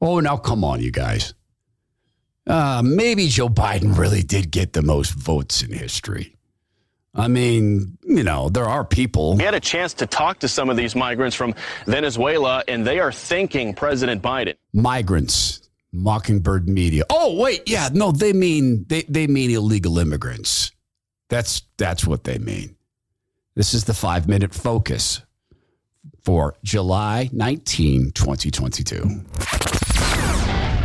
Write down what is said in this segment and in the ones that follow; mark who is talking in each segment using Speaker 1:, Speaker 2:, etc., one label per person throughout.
Speaker 1: Oh, now come on, you guys. Uh, maybe Joe Biden really did get the most votes in history. I mean, you know, there are people.
Speaker 2: We had a chance to talk to some of these migrants from Venezuela, and they are thanking President Biden.
Speaker 1: Migrants, Mockingbird Media. Oh, wait, yeah, no, they mean they, they mean illegal immigrants. That's that's what they mean. This is the five minute focus for July 19, 2022.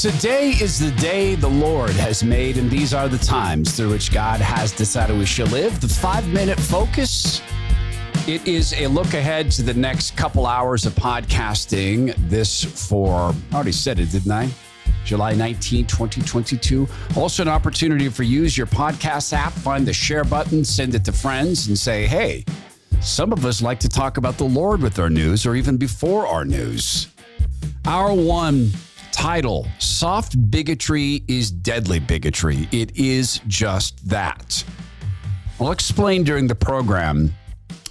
Speaker 1: Today is the day the Lord has made, and these are the times through which God has decided we shall live. The five minute focus. It is a look ahead to the next couple hours of podcasting. This for, I already said it, didn't I? July 19, 2022. Also, an opportunity for you use your podcast app, find the share button, send it to friends, and say, hey, some of us like to talk about the Lord with our news or even before our news. Our one title Soft Bigotry is Deadly Bigotry. It is just that. I'll explain during the program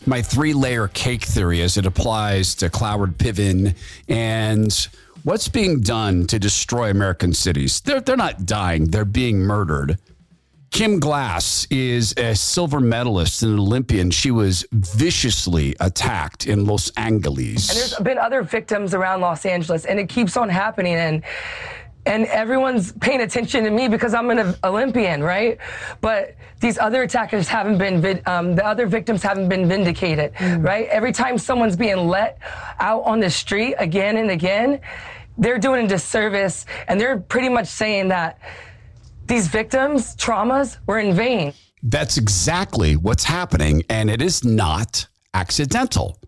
Speaker 1: my three layer cake theory as it applies to Cloward Piven and what's being done to destroy American cities. They're, they're not dying, they're being murdered. Kim Glass is a silver medalist and an Olympian. She was viciously attacked in Los Angeles.
Speaker 3: And there's been other victims around Los Angeles, and it keeps on happening. And and everyone's paying attention to me because I'm an Olympian, right? But these other attackers haven't been, um, the other victims haven't been vindicated, mm. right? Every time someone's being let out on the street again and again, they're doing a disservice, and they're pretty much saying that these victims' traumas were in vain.
Speaker 1: That's exactly what's happening, and it is not accidental.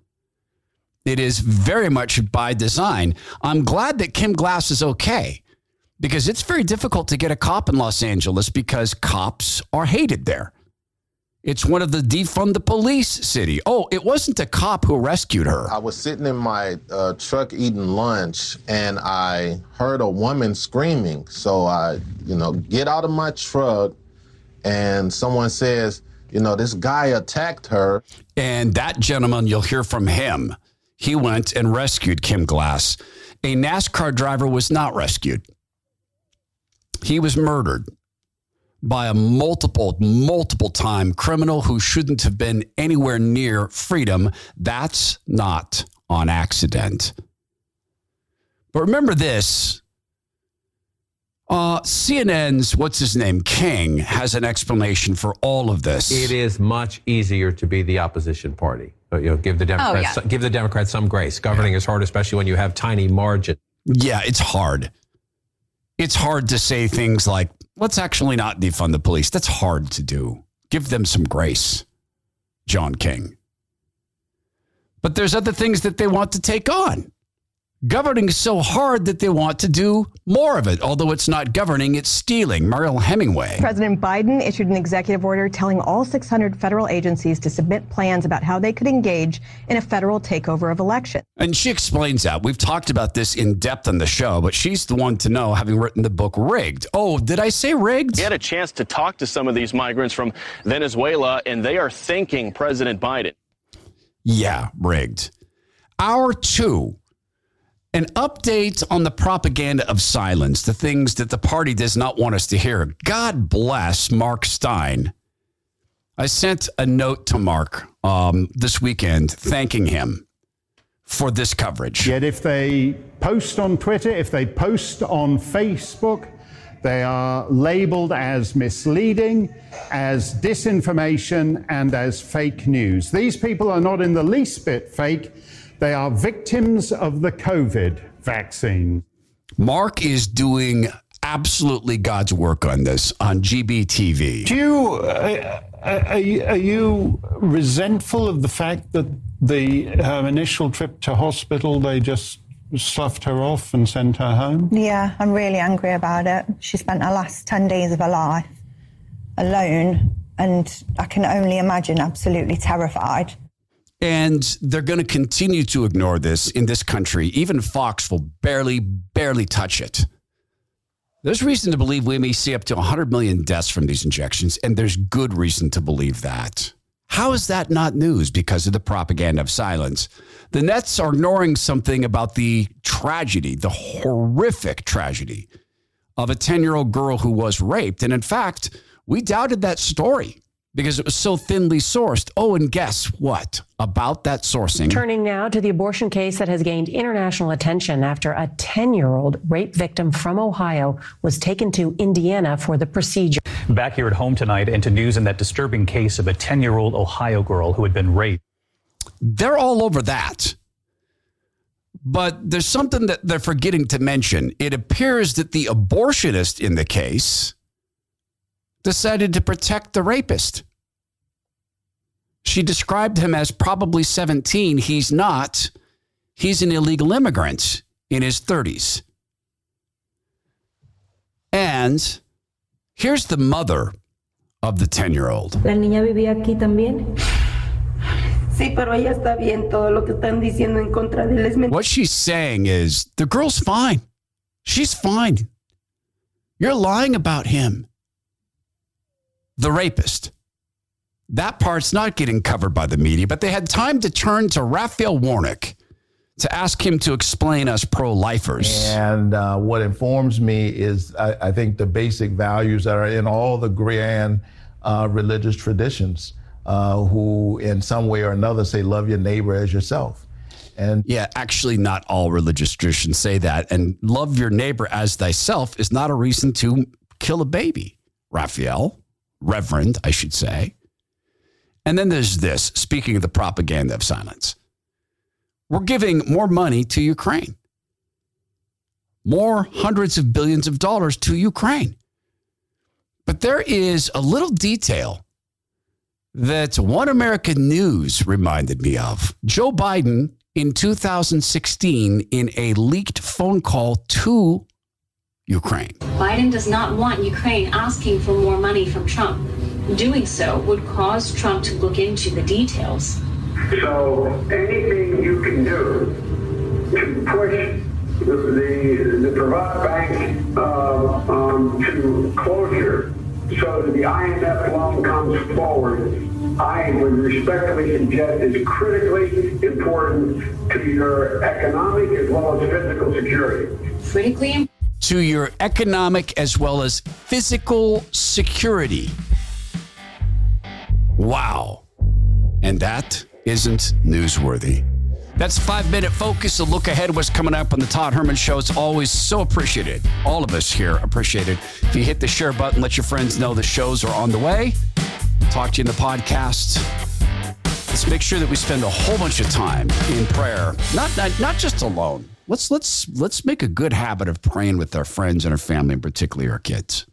Speaker 1: It is very much by design. I'm glad that Kim Glass is okay because it's very difficult to get a cop in Los Angeles because cops are hated there. It's one of the defund the police city. Oh, it wasn't a cop who rescued her.
Speaker 4: I was sitting in my uh, truck eating lunch and I heard a woman screaming. So I, you know, get out of my truck and someone says, you know, this guy attacked her.
Speaker 1: And that gentleman, you'll hear from him. He went and rescued Kim Glass. A NASCAR driver was not rescued. He was murdered by a multiple, multiple time criminal who shouldn't have been anywhere near freedom. That's not on accident. But remember this uh, CNN's, what's his name, King, has an explanation for all of this.
Speaker 5: It is much easier to be the opposition party. You know, give the Democrats, oh, yeah. give the Democrats some grace. Governing yeah. is hard, especially when you have tiny margin.
Speaker 1: Yeah, it's hard. It's hard to say things like, let's actually not defund the police. That's hard to do. Give them some grace, John King. But there's other things that they want to take on governing so hard that they want to do more of it. Although it's not governing, it's stealing. Mollie Hemingway.
Speaker 6: President Biden issued an executive order telling all 600 federal agencies to submit plans about how they could engage in a federal takeover of elections.
Speaker 1: And she explains that. We've talked about this in depth on the show, but she's the one to know, having written the book Rigged. Oh, did I say rigged?
Speaker 2: We had a chance to talk to some of these migrants from Venezuela, and they are thanking President Biden.
Speaker 1: Yeah, rigged. Our two an update on the propaganda of silence, the things that the party does not want us to hear. God bless Mark Steyn. I sent a note to Mark um, this weekend thanking him for this coverage.
Speaker 7: Yet, if they post on Twitter, if they post on Facebook, they are labeled as misleading, as disinformation, and as fake news. These people are not in the least bit fake. They are victims of the COVID vaccine.
Speaker 1: Mark is doing absolutely God's work on this on GBTV.
Speaker 7: Do you, uh, uh, are, you, are you resentful of the fact that the her initial trip to hospital they just sloughed her off and sent her home?
Speaker 8: Yeah, I'm really angry about it. She spent her last 10 days of her life alone. And I can only imagine absolutely terrified.
Speaker 1: And they're going to continue to ignore this in this country. Even Fox will barely, barely touch it. There's reason to believe we may see up to 100 million deaths from these injections, and there's good reason to believe that. How is that not news? Because of the propaganda of silence. The Nets are ignoring something about the tragedy, the horrific tragedy of a 10 year old girl who was raped. And in fact, we doubted that story because it was so thinly sourced. Oh, and guess what about that sourcing?
Speaker 9: Turning now to the abortion case that has gained international attention after a 10 year old rape victim from Ohio was taken to Indiana for the procedure.
Speaker 10: Back here at home tonight, into news in that disturbing case of a 10 year old Ohio girl who had been raped.
Speaker 1: They're all over that. But there's something that they're forgetting to mention. It appears that the abortionist in the case decided to protect the rapist. She described him as probably 17. He's not. He's an illegal immigrant in his 30s. And here's the mother of the 10 year old.
Speaker 11: La niña vivía aquí también. Sí, pero ella está bien. Todo lo que están diciendo en contra de él es
Speaker 1: What she's saying is the girl's fine. She's fine. You're lying about him the rapist. That part's not getting covered by the media, but they had time to turn to Raphael Warnock to ask him to explain us pro lifers.
Speaker 12: And uh, what informs me is, I, I, think, the basic values that are in all the grand uh, religious traditions, uh, who in some way or another say, love your neighbor as yourself.
Speaker 1: And yeah, actually, not all religious traditions say that. And love your neighbor as thyself is not a reason to kill a baby, Raphael. Reverend, I should say. And then there's this speaking of the propaganda of silence. We're giving more money to Ukraine, more hundreds of billions of dollars to Ukraine. But there is a little detail that One American News reminded me of. Joe Biden in 2016, in a leaked phone call to Ukraine.
Speaker 13: Biden does not want Ukraine asking for more money from Trump. Doing so would cause Trump to look into the details.
Speaker 14: So anything you can do to push the, the, the Privat Bank uh, um, to closure so that the IMF loan comes forward, I would respectfully suggest is critically important to your economic as well as physical security.
Speaker 13: Critically important
Speaker 1: to your economic as well as physical security. Wow. And that isn't newsworthy. That's five minute focus. A look ahead what's coming up on the Todd Herman Show. It's always so appreciated. All of us here appreciate it. If you hit the share button, let your friends know the shows are on the way. Talk to you in the podcast. Let's make sure that we spend a whole bunch of time in prayer, not, not, not just alone let's let's let's make a good habit of praying with our friends and our family and particularly our kids